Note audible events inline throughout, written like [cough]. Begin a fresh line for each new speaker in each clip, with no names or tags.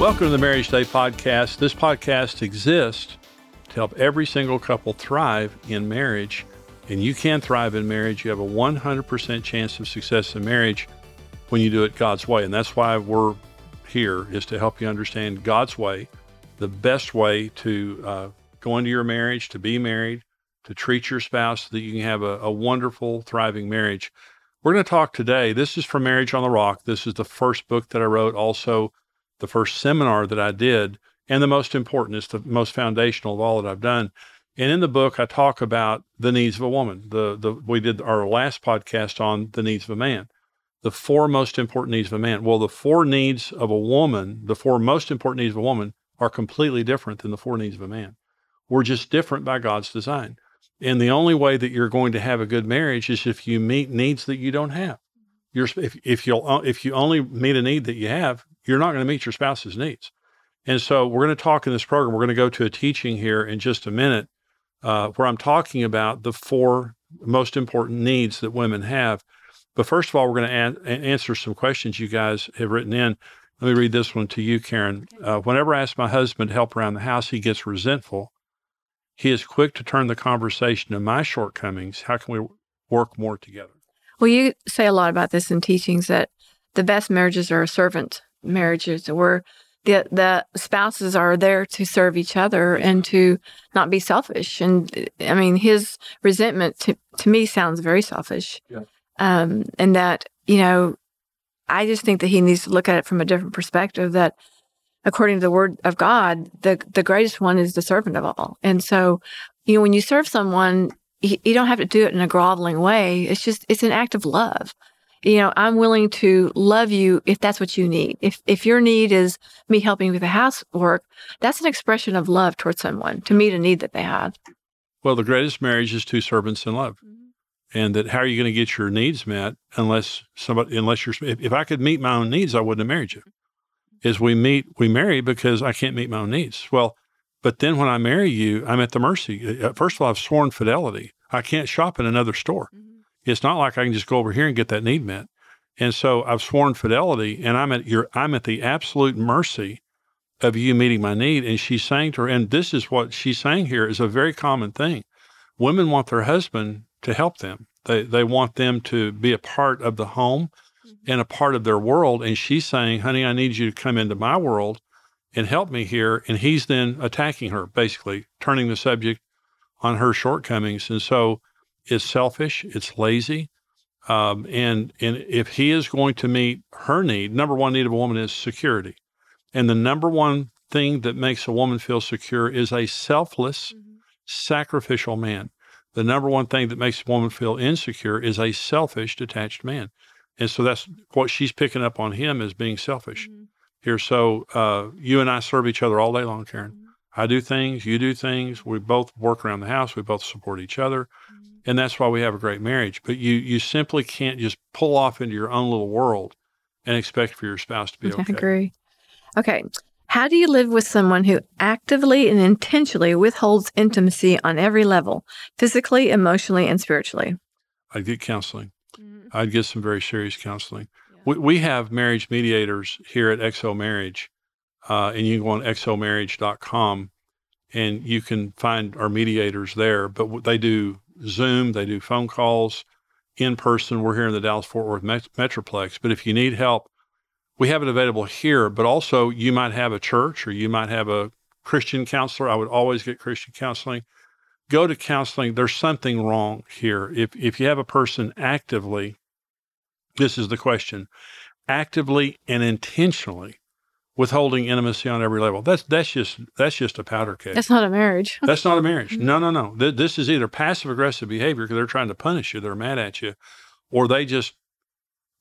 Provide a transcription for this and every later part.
Welcome to the Marriage Today podcast. This podcast exists to help every single couple thrive in marriage. And you can thrive in marriage. You have a 100% chance of success in marriage when you do it God's way. And that's why we're here is to help you understand God's way, the best way to uh, go into your marriage, to be married, to treat your spouse so that you can have a, a wonderful, thriving marriage. We're going to talk today. This is from Marriage on the Rock. This is the first book that I wrote, also the first seminar that I did, and the most important. It's the most foundational of all that I've done. And in the book, I talk about the needs of a woman. The the we did our last podcast on the needs of a man. The four most important needs of a man. Well, the four needs of a woman, the four most important needs of a woman, are completely different than the four needs of a man. We're just different by God's design. And the only way that you're going to have a good marriage is if you meet needs that you don't have. You're, if, if you'll if you only meet a need that you have, you're not going to meet your spouse's needs. And so we're going to talk in this program. We're going to go to a teaching here in just a minute uh, where I'm talking about the four most important needs that women have. But first of all, we're going to an- answer some questions you guys have written in. Let me read this one to you, Karen. Uh, whenever I ask my husband to help around the house, he gets resentful he is quick to turn the conversation to my shortcomings. How can we work more together?
Well, you say a lot about this in teachings that the best marriages are a servant marriages where the the spouses are there to serve each other and to not be selfish. And I mean, his resentment to, to me sounds very selfish. Yeah. Um, and that, you know, I just think that he needs to look at it from a different perspective that according to the word of God, the, the greatest one is the servant of all. And so, you know, when you serve someone, you, you don't have to do it in a groveling way. It's just, it's an act of love. You know, I'm willing to love you if that's what you need. If, if your need is me helping with the housework, that's an expression of love towards someone to meet a need that they have.
Well, the greatest marriage is two servants in love. Mm-hmm. And that how are you going to get your needs met unless somebody, unless you're, if, if I could meet my own needs, I wouldn't have married you is we meet, we marry because I can't meet my own needs. Well, but then when I marry you, I'm at the mercy. Uh, first of all, I've sworn fidelity. I can't shop in another store. Mm-hmm. It's not like I can just go over here and get that need met. And so I've sworn fidelity, and I'm at your, I'm at the absolute mercy of you meeting my need. And she's saying to her, and this is what she's saying here is a very common thing. Women want their husband to help them. They they want them to be a part of the home mm-hmm. and a part of their world. And she's saying, honey, I need you to come into my world and help me here. And he's then attacking her, basically turning the subject on her shortcomings. And so it's selfish, it's lazy. Um, and, and if he is going to meet her need, number one need of a woman is security. And the number one thing that makes a woman feel secure is a selfless, mm-hmm. sacrificial man. The number one thing that makes a woman feel insecure is a selfish, detached man. And so that's what she's picking up on him as being selfish mm-hmm. here. So uh, you and I serve each other all day long, Karen. Mm-hmm. I do things, you do things. We both work around the house. We both support each other. Mm-hmm. And that's why we have a great marriage. But you, you simply can't just pull off into your own little world and expect for your spouse to be okay.
I agree. Okay. How do you live with someone who actively and intentionally withholds intimacy on every level, physically, emotionally, and spiritually?
I'd get counseling. I'd get some very serious counseling. Yeah. We, we have marriage mediators here at XO Marriage, uh, and you can go on xomarriage.com and you can find our mediators there. But what they do Zoom, they do phone calls, in person. We're here in the Dallas Fort Worth Met- Metroplex. But if you need help, we have it available here, but also you might have a church or you might have a Christian counselor. I would always get Christian counseling. Go to counseling. There's something wrong here. If if you have a person actively this is the question actively and intentionally withholding intimacy on every level. That's that's just that's just a powder keg.
That's not a marriage. [laughs]
that's not a marriage. No, no, no. Th- this is either passive aggressive behavior because they're trying to punish you, they're mad at you, or they just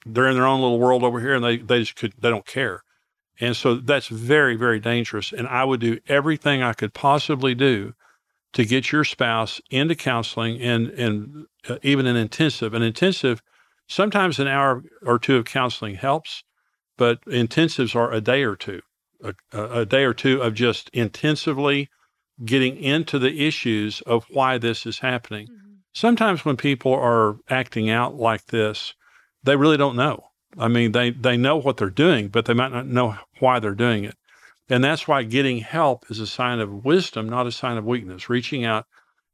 they're in their own little world over here and they they just could they don't care. And so that's very very dangerous. And I would do everything I could possibly do to get your spouse into counseling and and uh, even an intensive. An intensive Sometimes an hour or two of counseling helps, but intensives are a day or two, a, a day or two of just intensively getting into the issues of why this is happening. Mm-hmm. Sometimes when people are acting out like this, they really don't know. I mean, they, they know what they're doing, but they might not know why they're doing it.
And that's why getting help is a sign of wisdom, not a sign of weakness. Reaching out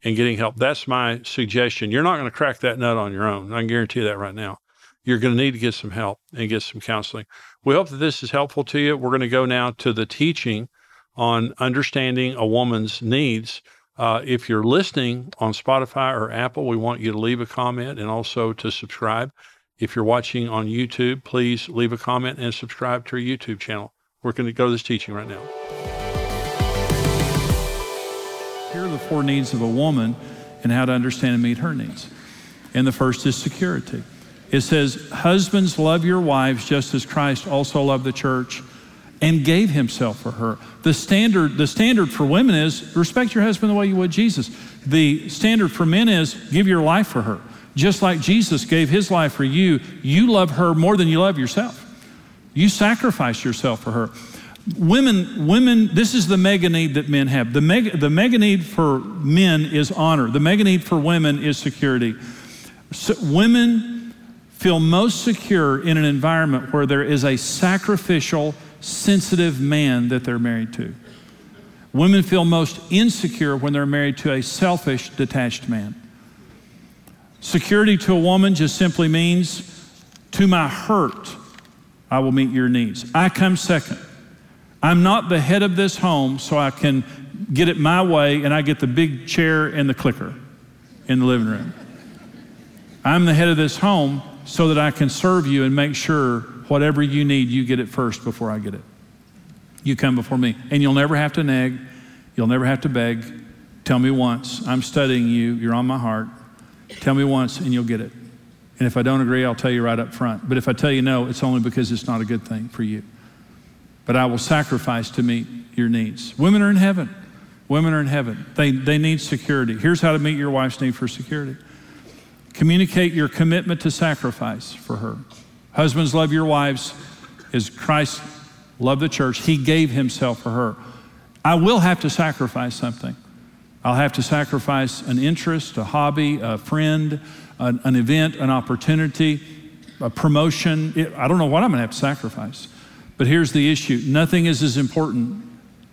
and getting help. That's my suggestion. You're not going to crack that nut on your own. I can guarantee that right now. You're going to need to get some help and get some counseling. We hope that this is helpful to you. We're going to go now to the teaching on understanding a woman's needs. Uh, if you're listening on Spotify or Apple, we want you to leave a comment and also to subscribe. If you're watching on YouTube, please leave a comment and subscribe to our YouTube channel. We're going to go to this teaching right now.
Here are the four needs of a woman and how to understand and meet her needs. And the first is security. It says, Husbands, love your wives just as Christ also loved the church and gave himself for her. The standard, the standard for women is respect your husband the way you would Jesus. The standard for men is give your life for her. Just like Jesus gave his life for you, you love her more than you love yourself. You sacrifice yourself for her. Women, women, this is the mega need that men have. The mega, the mega need for men is honor. The mega need for women is security. So women feel most secure in an environment where there is a sacrificial, sensitive man that they're married to. Women feel most insecure when they're married to a selfish, detached man. Security to a woman just simply means, to my hurt, I will meet your needs. I come second. I'm not the head of this home, so I can get it my way and I get the big chair and the clicker in the living room. I'm the head of this home so that I can serve you and make sure whatever you need, you get it first before I get it. You come before me. And you'll never have to nag, you'll never have to beg. Tell me once. I'm studying you, you're on my heart. Tell me once and you'll get it. And if I don't agree, I'll tell you right up front. But if I tell you no, it's only because it's not a good thing for you but I will sacrifice to meet your needs. Women are in heaven. Women are in heaven. They, they need security. Here's how to meet your wife's need for security communicate your commitment to sacrifice for her. Husbands, love your wives as Christ loved the church. He gave himself for her. I will have to sacrifice something. I'll have to sacrifice an interest, a hobby, a friend, an, an event, an opportunity, a promotion. It, I don't know what I'm going to have to sacrifice. But here's the issue nothing is as important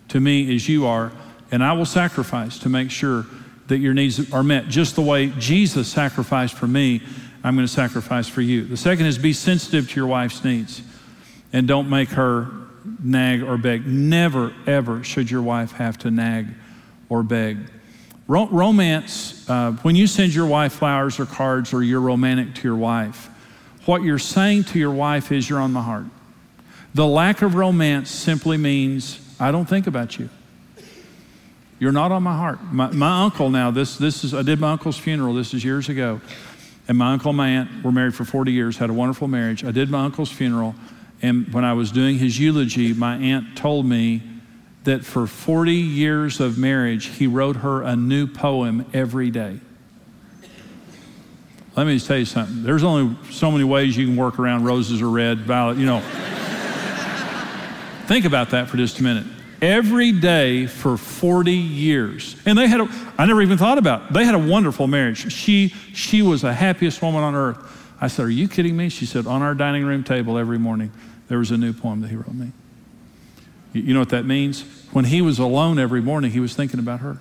to me as you are, and I will sacrifice to make sure that your needs are met. Just the way Jesus sacrificed for me, I'm going to sacrifice for you. The second is be sensitive to your wife's needs and don't make her nag or beg. Never, ever should your wife have to nag or beg. Romance, uh, when you send your wife flowers or cards or you're romantic to your wife, what you're saying to your wife is, You're on my heart. The lack of romance simply means, I don't think about you. You're not on my heart. My, my uncle now, this, this is, I did my uncle's funeral, this is years ago. And my uncle and my aunt were married for 40 years, had a wonderful marriage. I did my uncle's funeral, and when I was doing his eulogy, my aunt told me that for 40 years of marriage, he wrote her a new poem every day. Let me just tell you something. There's only so many ways you can work around roses are red, violet, you know. [laughs] Think about that for just a minute. Every day for 40 years. And they had a, I never even thought about it. They had a wonderful marriage. She, she was the happiest woman on earth. I said, Are you kidding me? She said, On our dining room table every morning, there was a new poem that he wrote me. You know what that means? When he was alone every morning, he was thinking about her.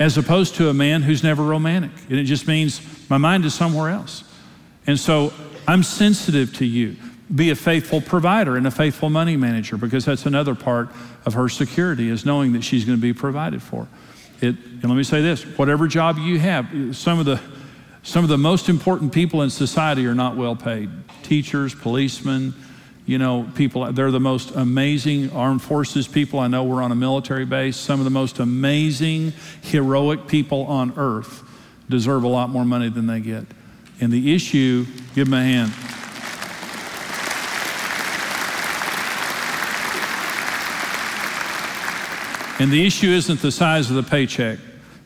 As opposed to a man who's never romantic. And it just means my mind is somewhere else. And so I'm sensitive to you be a faithful provider and a faithful money manager because that's another part of her security is knowing that she's going to be provided for. It, and let me say this whatever job you have, some of the some of the most important people in society are not well paid. Teachers, policemen, you know, people, they're the most amazing armed forces people I know were on a military base. Some of the most amazing, heroic people on earth deserve a lot more money than they get. And the issue, give them a hand. And the issue isn't the size of the paycheck,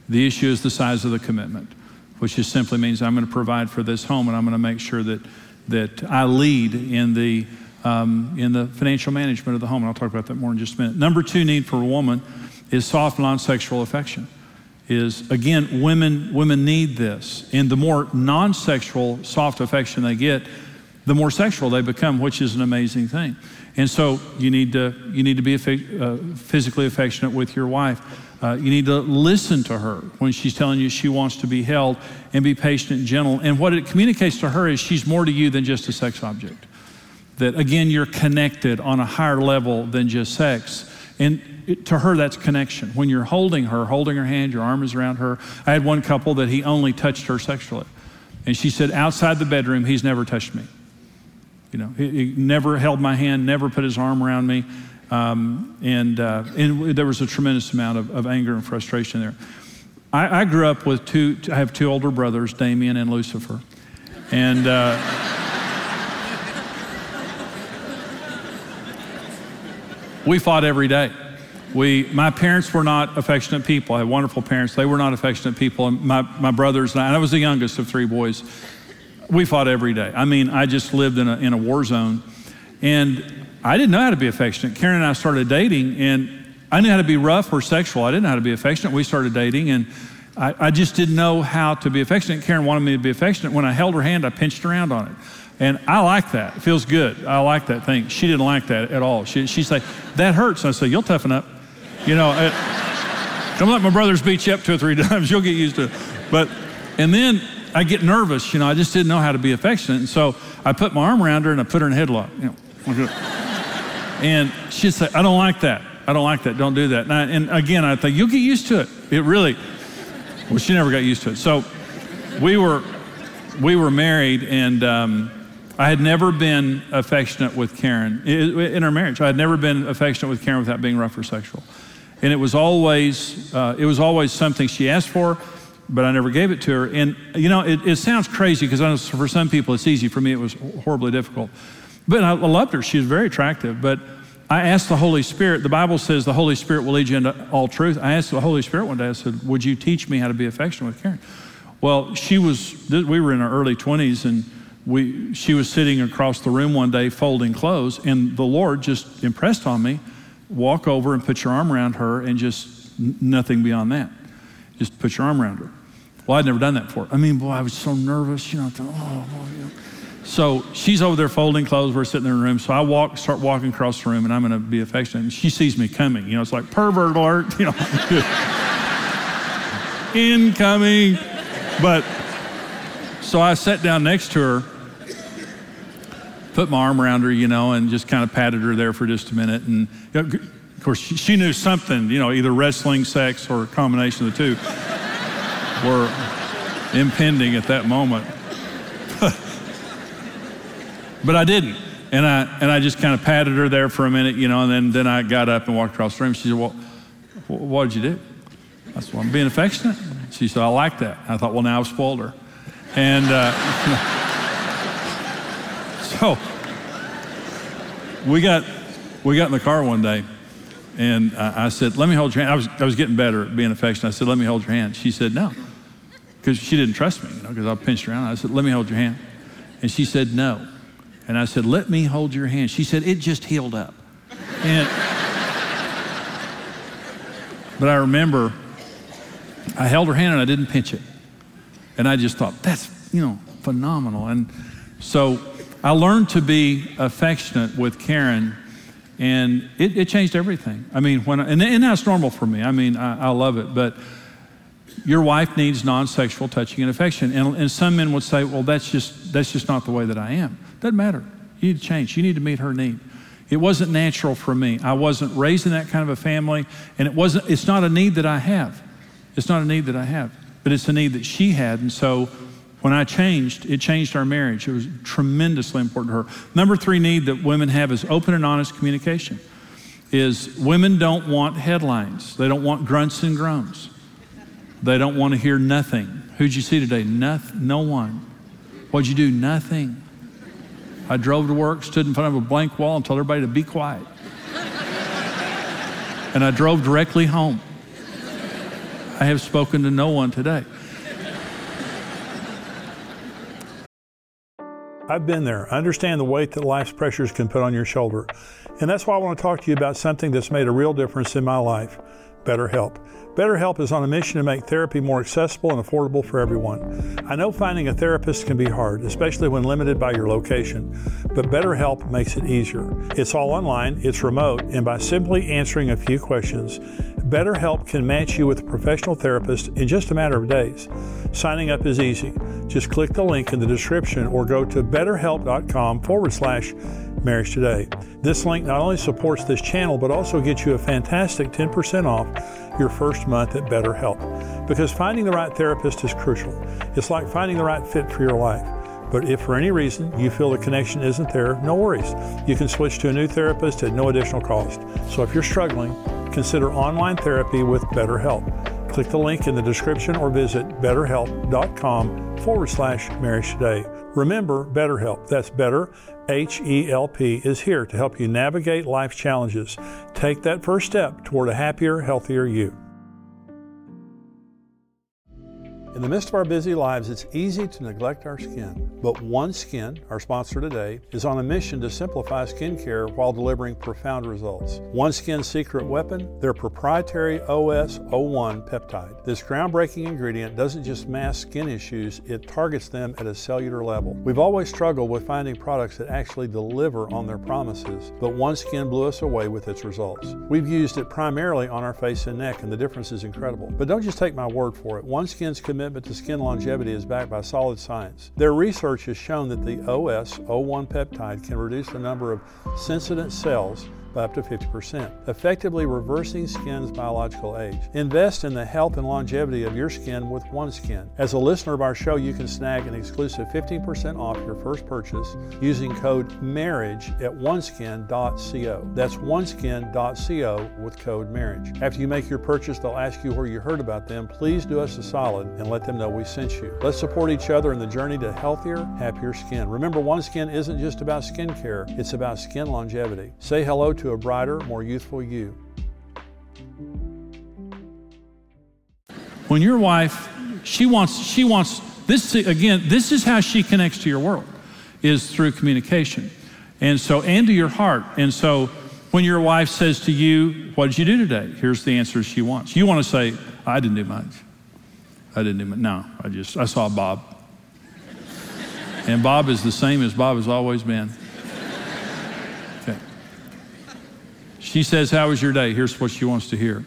the issue is the size of the commitment, which just simply means I'm going to provide for this home and I'm going to make sure that, that I lead in the, um, in the financial management of the home. And I'll talk about that more in just a minute. Number two need for a woman is soft non-sexual affection. Is again, women, women need this. And the more non sexual soft affection they get, the more sexual they become, which is an amazing thing. And so you need to, you need to be uh, physically affectionate with your wife. Uh, you need to listen to her when she's telling you she wants to be held and be patient and gentle. And what it communicates to her is she's more to you than just a sex object. That again, you're connected on a higher level than just sex. And it, to her, that's connection. When you're holding her, holding her hand, your arm is around her. I had one couple that he only touched her sexually. And she said, outside the bedroom, he's never touched me. You know, he, he never held my hand, never put his arm around me. Um, and, uh, and there was a tremendous amount of, of anger and frustration there. I, I, grew up with two, I have two older brothers, Damien and Lucifer. And uh, we fought every day. We, my parents were not affectionate people. I had wonderful parents. They were not affectionate people. And my, my brothers and I, and I was the youngest of three boys. We fought every day. I mean, I just lived in a, in a war zone. And I didn't know how to be affectionate. Karen and I started dating, and I knew how to be rough or sexual. I didn't know how to be affectionate. We started dating, and I, I, just didn't know how to be affectionate. Karen wanted me to be affectionate. When I held her hand, I pinched around on it. And I like that. It feels good. I like that thing. She didn't like that at all. She, she'd say, That hurts. And I said, You'll toughen up. You know, it, [laughs] don't let my brothers beat you up two or three [laughs] times. You'll get used to it. But, and then I get nervous. You know, I just didn't know how to be affectionate. And so I put my arm around her and I put her in a headlock. You know, [laughs] and she'd say, I don't like that. I don't like that. Don't do that. And, I, and again, I think you'll get used to it. It really, well, she never got used to it. So we were, we were married, and um, I had never been affectionate with Karen in our marriage. I had never been affectionate with Karen without being rough or sexual. And it was always, uh, it was always something she asked for, but I never gave it to her. And you know, it, it sounds crazy because for some people it's easy. For me, it was horribly difficult. But I loved her. She was very attractive. But I asked the Holy Spirit, the Bible says the Holy Spirit will lead you into all truth. I asked the Holy Spirit one day, I said, Would you teach me how to be affectionate with Karen? Well, she was, we were in our early 20s, and we, she was sitting across the room one day folding clothes, and the Lord just impressed on me walk over and put your arm around her, and just nothing beyond that. Just put your arm around her. Well, I'd never done that before. I mean, boy, I was so nervous, you know. Thought, oh, boy. So she's over there folding clothes. We're sitting in the room. So I walk, start walking across the room, and I'm going to be affectionate. And she sees me coming. You know, it's like pervert alert. You know, [laughs] incoming. But so I sat down next to her, put my arm around her, you know, and just kind of patted her there for just a minute. And you know, of course, she, she knew something. You know, either wrestling, sex, or a combination of the two were impending at that moment. [laughs] But I didn't. And I, and I just kind of patted her there for a minute, you know, and then, then I got up and walked across the room. She said, Well, what did you do? I said, Well, I'm being affectionate. She said, I like that. I thought, Well, now I've spoiled her. And uh, [laughs] so we got, we got in the car one day, and I, I said, Let me hold your hand. I was, I was getting better at being affectionate. I said, Let me hold your hand. She said, No, because she didn't trust me, you know, because I pinched her around. I said, Let me hold your hand. And she said, No. And I said, Let me hold your hand. She said, It just healed up. And, [laughs] but I remember I held her hand and I didn't pinch it. And I just thought, That's, you know, phenomenal. And so I learned to be affectionate with Karen, and it, it changed everything. I mean, when I, and, and that's normal for me. I mean, I, I love it, but your wife needs non-sexual touching and affection. And, and some men would say, well, that's just, that's just not the way that I am. Doesn't matter. You need to change. You need to meet her need. It wasn't natural for me. I wasn't raised in that kind of a family, and it wasn't, it's not a need that I have. It's not a need that I have, but it's a need that she had. And so when I changed, it changed our marriage. It was tremendously important to her. Number three need that women have is open and honest communication. Is women don't want headlines. They don't want grunts and groans. They don't want to hear nothing. Who'd you see today? Nothing, no one. What'd you do? Nothing. I drove to work, stood in front of a blank wall, and told everybody to be quiet. [laughs] and I drove directly home. I have spoken to no one today. I've been there. I understand the weight that life's pressures can put on your shoulder. And that's why I want to talk to you about something that's made a real difference in my life BetterHelp. BetterHelp is on a mission to make therapy more accessible and affordable for everyone. I know finding a therapist can be hard, especially when limited by your location, but BetterHelp makes it easier. It's all online, it's remote, and by simply answering a few questions, BetterHelp can match you with a professional therapist in just a matter of days. Signing up is easy. Just click the link in the description or go to betterhelp.com forward slash marriage today. This link not only supports this channel, but also gets you a fantastic 10% off your first month at BetterHelp. Because finding the right therapist is crucial. It's like finding the right fit for your life. But if for any reason you feel the connection isn't there, no worries. You can switch to a new therapist at no additional cost. So if you're struggling, consider online therapy with BetterHelp. Click the link in the description or visit betterhelp.com forward slash marriage today. Remember, BetterHelp, that's better, H E L P, is here to help you navigate life's challenges. Take that first step toward a happier, healthier you. In the midst of our busy lives, it's easy to neglect our skin. But OneSkin, our sponsor today, is on a mission to simplify skincare while delivering profound results. OneSkin's secret weapon, their proprietary OS01 peptide. This groundbreaking ingredient doesn't just mask skin issues, it targets them at a cellular level. We've always struggled with finding products that actually deliver on their promises, but OneSkin blew us away with its results. We've used it primarily on our face and neck, and the difference is incredible. But don't just take my word for it. OneSkin's commitment commitment to skin longevity is backed by solid science. Their research has shown that the OS01 peptide can reduce the number of senescent cells by up to 50%, effectively reversing skin's biological age. Invest in the health and longevity of your skin with OneSkin. As a listener of our show, you can snag an exclusive 15% off your first purchase using code MARRIAGE at oneskin.co. That's oneskin.co with code MARRIAGE. After you make your purchase, they'll ask you where you heard about them. Please do us a solid and let them know we sent you. Let's support each other in the journey to healthier, happier skin. Remember, OneSkin isn't just about skincare, it's about skin longevity. Say hello to to a brighter, more youthful you.
When your wife, she wants, she wants this again, this is how she connects to your world, is through communication. And so, and to your heart. And so, when your wife says to you, What did you do today? Here's the answer she wants. You want to say, I didn't do much. I didn't do much. No, I just, I saw Bob. and Bob is the same as Bob has always been. She says, How was your day? Here's what she wants to hear.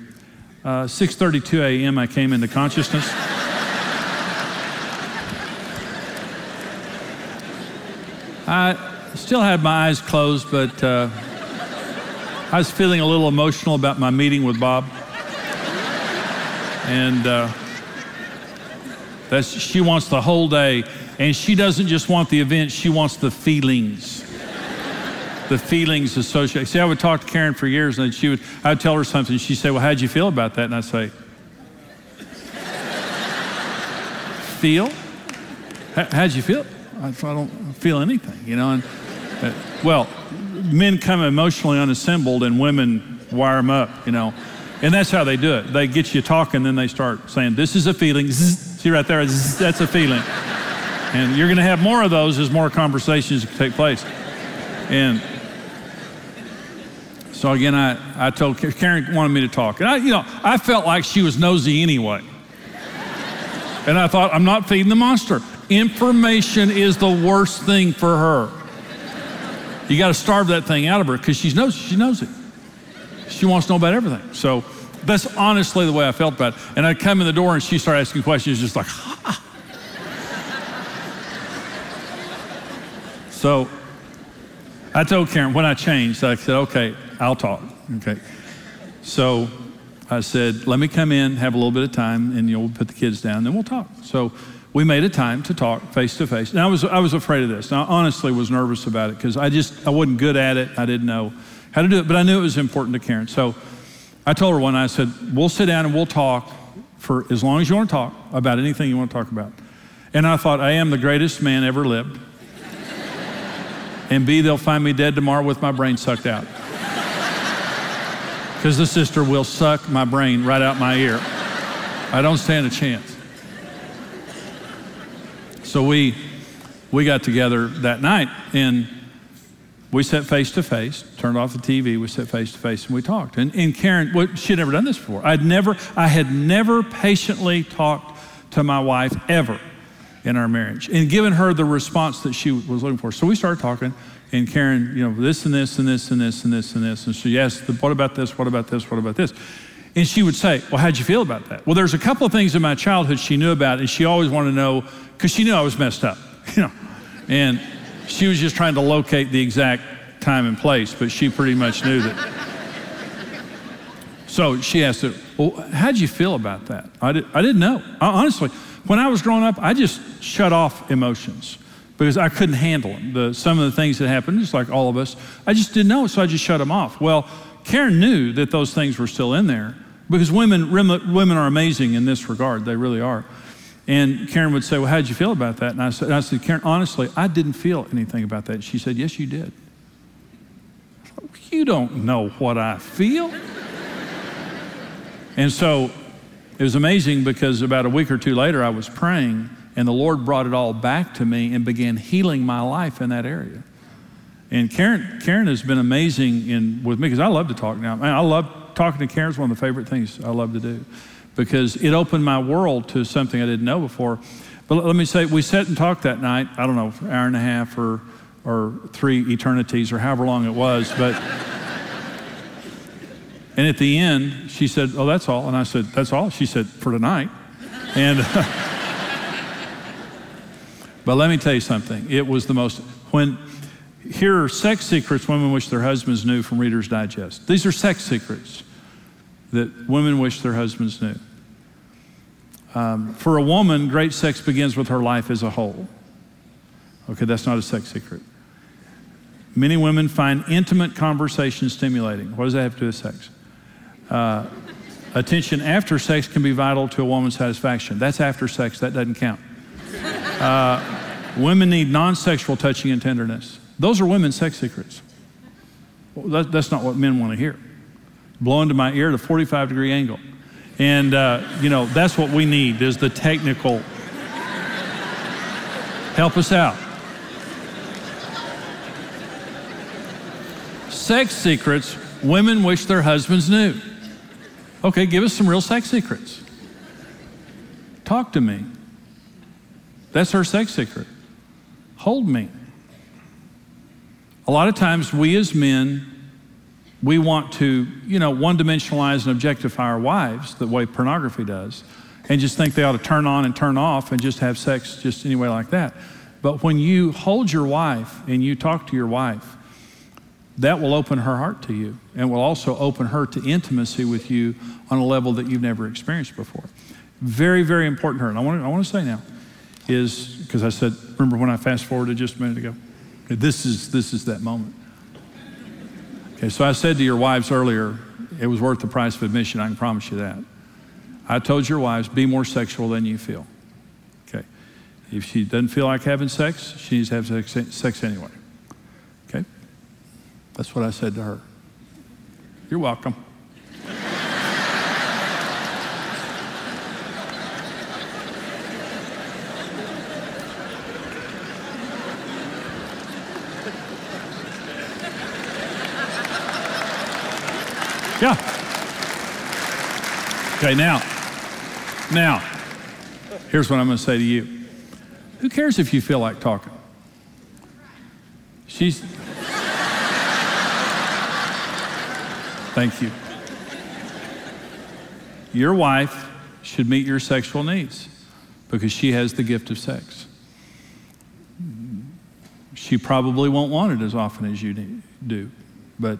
Uh, 6.32 a.m., I came into consciousness. I still had my eyes closed, but uh, I was feeling a little emotional about my meeting with Bob. And uh, that's, she wants the whole day. And she doesn't just want the event, she wants the feelings the feelings associated. See, I would talk to Karen for years, and she would, I'd tell her something. She'd say, Well, how'd you feel about that? And I'd say, Feel? How'd you feel? I, don't feel anything, you know. And, uh, well, men come emotionally unassembled, and women wire them up, you know. And that's how they do it. They get you talking, then they start saying, This is a feeling. See right there, that's a feeling. And you're going to have more of those as more conversations take place. And so again, I, I told Karen wanted me to talk. And I, you know, I felt like she was nosy anyway. And I thought, I'm not feeding the monster. Information is the worst thing for her. You got to starve that thing out of her because she knows she knows it. She wants to know about everything. So that's honestly the way I felt about it. And I'd come in the door and she started asking questions, just like, ha. So I told Karen when I changed, I said, okay, I'll talk. Okay. So I said, let me come in, have a little bit of time, and you'll put the kids down, then we'll talk. So we made a time to talk face to face. And I was, I was afraid of this. I honestly was nervous about it because I just, I wasn't good at it. I didn't know how to do it, but I knew it was important to Karen. So I told her one, I said, we'll sit down and we'll talk for as long as you want to talk about anything you want to talk about. And I thought, I am the greatest man ever lived. [laughs] and B, they'll find me dead tomorrow with my brain sucked out because the sister will suck my brain right out my ear. I don't stand a chance. So we
we got together that night and we sat face to face, turned off the TV, we sat face to face and we talked. And, and Karen, what, she had never done this before. I'd never, I had never patiently talked to my wife ever in our marriage and given her the response that she was looking for. So we started talking and Karen, you know, this and this and this and this and this and this. And she asked, what about this? What about this? What about this? And she would say, Well, how'd you feel about that? Well, there's a couple of things in my childhood she knew about, and she always wanted to know because she knew I was messed up, [laughs] you know. And she was just trying to locate the exact time and place, but she pretty much knew that. so she asked her, Well, how'd you feel about that? I, did, I didn't know. I, honestly, when I was growing up, I just shut off emotions because I couldn't handle them. The, some of the things that happened, just like all of us, I just didn't know, so I just shut them off. Well, Karen knew that those things were still in there because women, women are amazing in this regard. They really are. And Karen would say, Well, how did you feel about that? And I said, I said, Karen, honestly, I didn't feel anything about that. She said, Yes, you did. You don't know what I feel. [laughs] and so it was amazing because about a week or two later, I was praying, and the Lord brought it all back to me and began healing my life in that area. And Karen, Karen has been amazing in, with me because I love to talk now. I love talking to Karen is one of the favorite things I love to do because it opened my world to something I didn't know before. But let me say, we sat and talked that night, I don't know, an hour and a half or, or three eternities or however long it was. But, and at the end, she said, Oh, that's all. And I said, That's all? She said, For tonight. And, [laughs] but let me tell you something. It was the most, when, here are sex secrets women wish their husbands knew from Reader's Digest. These are sex secrets that women wish their husbands knew. Um, for a woman, great sex begins with her life as a whole. Okay, that's not a sex secret. Many women find intimate conversation stimulating. What does that have to do with sex? Uh, attention after sex can be vital to a woman's satisfaction. That's after sex, that doesn't count. Uh, women need non sexual touching and tenderness. Those are women's sex secrets. Well, that, that's not what men want to hear. Blow into my ear at a 45 degree angle. And, uh, you know, that's what we need is the technical. Help us out. Sex secrets women wish their husbands knew. Okay, give us some real sex secrets. Talk to me. That's her sex secret. Hold me. A lot of times, we as men, we want to, you know, one dimensionalize and objectify our wives the way pornography does, and just think they ought to turn on and turn off and just have sex just any way like that. But when you hold your wife and you talk to your wife, that will open her heart to you and will also open her to intimacy with you on a level that you've never experienced before. Very, very important to her. And I want to, I want to say now is because I said, remember when I fast forwarded just a minute ago? This is, this is that moment. Okay, so I said to your wives earlier, it was worth the price of admission, I can promise you that. I told your wives, be more sexual than you feel. Okay. If she doesn't feel like having sex, she needs to have sex, sex anyway. That's what I said to her. You're welcome. Yeah. Okay, now, now, here's what I'm going to say to you. Who cares if you feel like talking? She's. Thank you. Your wife should meet your sexual needs because she has the gift of sex. She probably won't want it as often as you do, but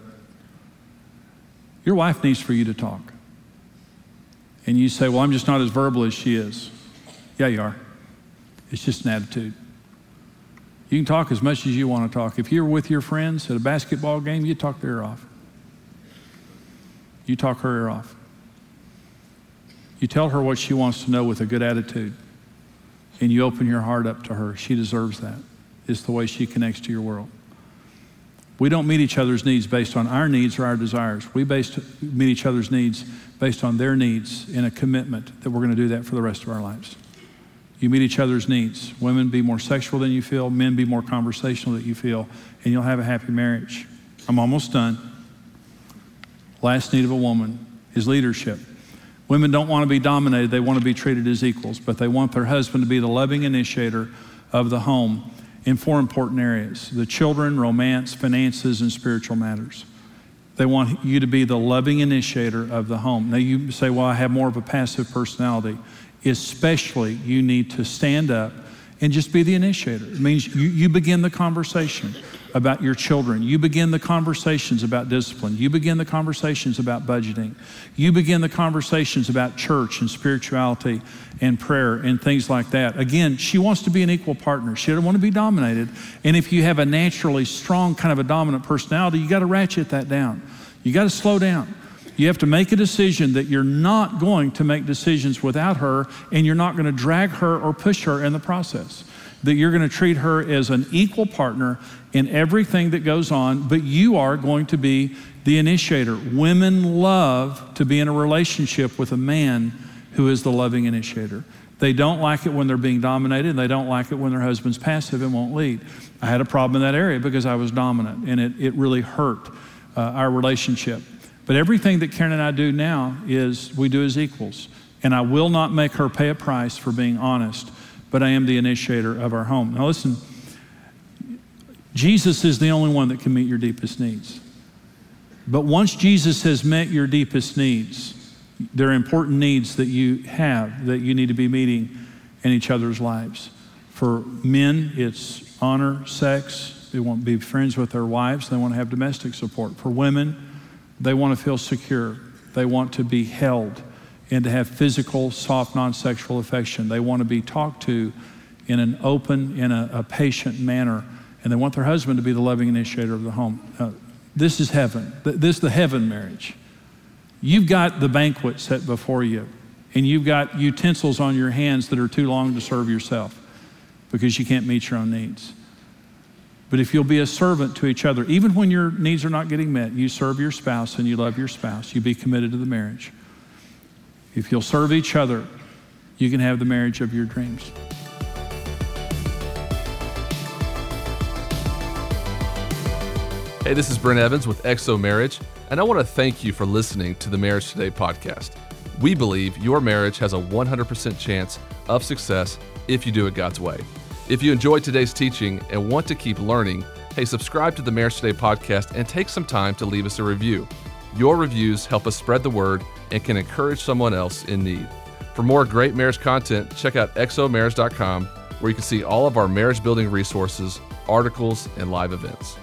your wife needs for you to talk. And you say, Well, I'm just not as verbal as she is. Yeah, you are. It's just an attitude. You can talk as much as you want to talk. If you're with your friends at a basketball game, you talk their off. You talk her ear off. You tell her what she wants to know with a good attitude. And you open your heart up to her. She deserves that. It's the way she connects to your world. We don't meet each other's needs based on our needs or our desires. We based, meet each other's needs based on their needs in a commitment that we're going to do that for the rest of our lives. You meet each other's needs. Women be more sexual than you feel, men be more conversational than you feel, and you'll have a happy marriage. I'm almost done. Last need of a woman is leadership. Women don't want to be dominated, they want to be treated as equals, but they want their husband to be the loving initiator of the home in four important areas the children, romance, finances, and spiritual matters. They want you to be the loving initiator of the home. Now, you say, Well, I have more of a passive personality. Especially, you need to stand up and just be the initiator. It means you, you begin the conversation about your children. You begin the conversations about discipline. You begin the conversations about budgeting. You begin the conversations about church and spirituality and prayer and things like that. Again, she wants to be an equal partner. She doesn't want to be dominated. And if you have a naturally strong kind of a dominant personality, you got to ratchet that down. You got to slow down. You have to make a decision that you're not going to make decisions without her and you're not going to drag her or push her in the process. That you're going to treat her as an equal partner in everything that goes on, but you are going to be the initiator. Women love to be in a relationship with a man who is the loving initiator. They don't like it when they're being dominated, and they don't like it when their husband's passive and won't lead. I had a problem in that area because I was dominant, and it, it really hurt uh, our relationship. But everything that Karen and I do now is we do as equals. And I will not make her pay a price for being honest, but I am the initiator of our home. Now, listen, Jesus is the only one that can meet your deepest needs. But once Jesus has met your deepest needs, there are important needs that you have that you need to be meeting in each other's lives. For men, it's honor, sex. They want to be friends with their wives. They want to have domestic support. For women, they want to feel secure. They want to be held and to have physical, soft, non sexual affection. They want to be talked to in an open, in a, a, patient manner. And they want their husband to be the loving initiator of the home. Uh, this is heaven. This is the heaven marriage. You've got the banquet set before you, and you've got utensils on your hands that are too long to serve yourself because you can't meet your own needs. But if you'll be a servant to each other, even when your needs are not getting met, you serve your spouse and you love your spouse, you be committed to the marriage. If you'll serve each other, you can have the marriage of your dreams.
Hey, this is Brent Evans with XO Marriage, and I want to thank you for listening to the Marriage Today podcast. We believe your marriage has a 100% chance of success if you do it God's way. If you enjoyed today's teaching and want to keep learning, hey, subscribe to the Marriage Today podcast and take some time to leave us a review. Your reviews help us spread the word and can encourage someone else in need. For more great marriage content, check out xomarriage.com where you can see all of our marriage building resources, articles, and live events.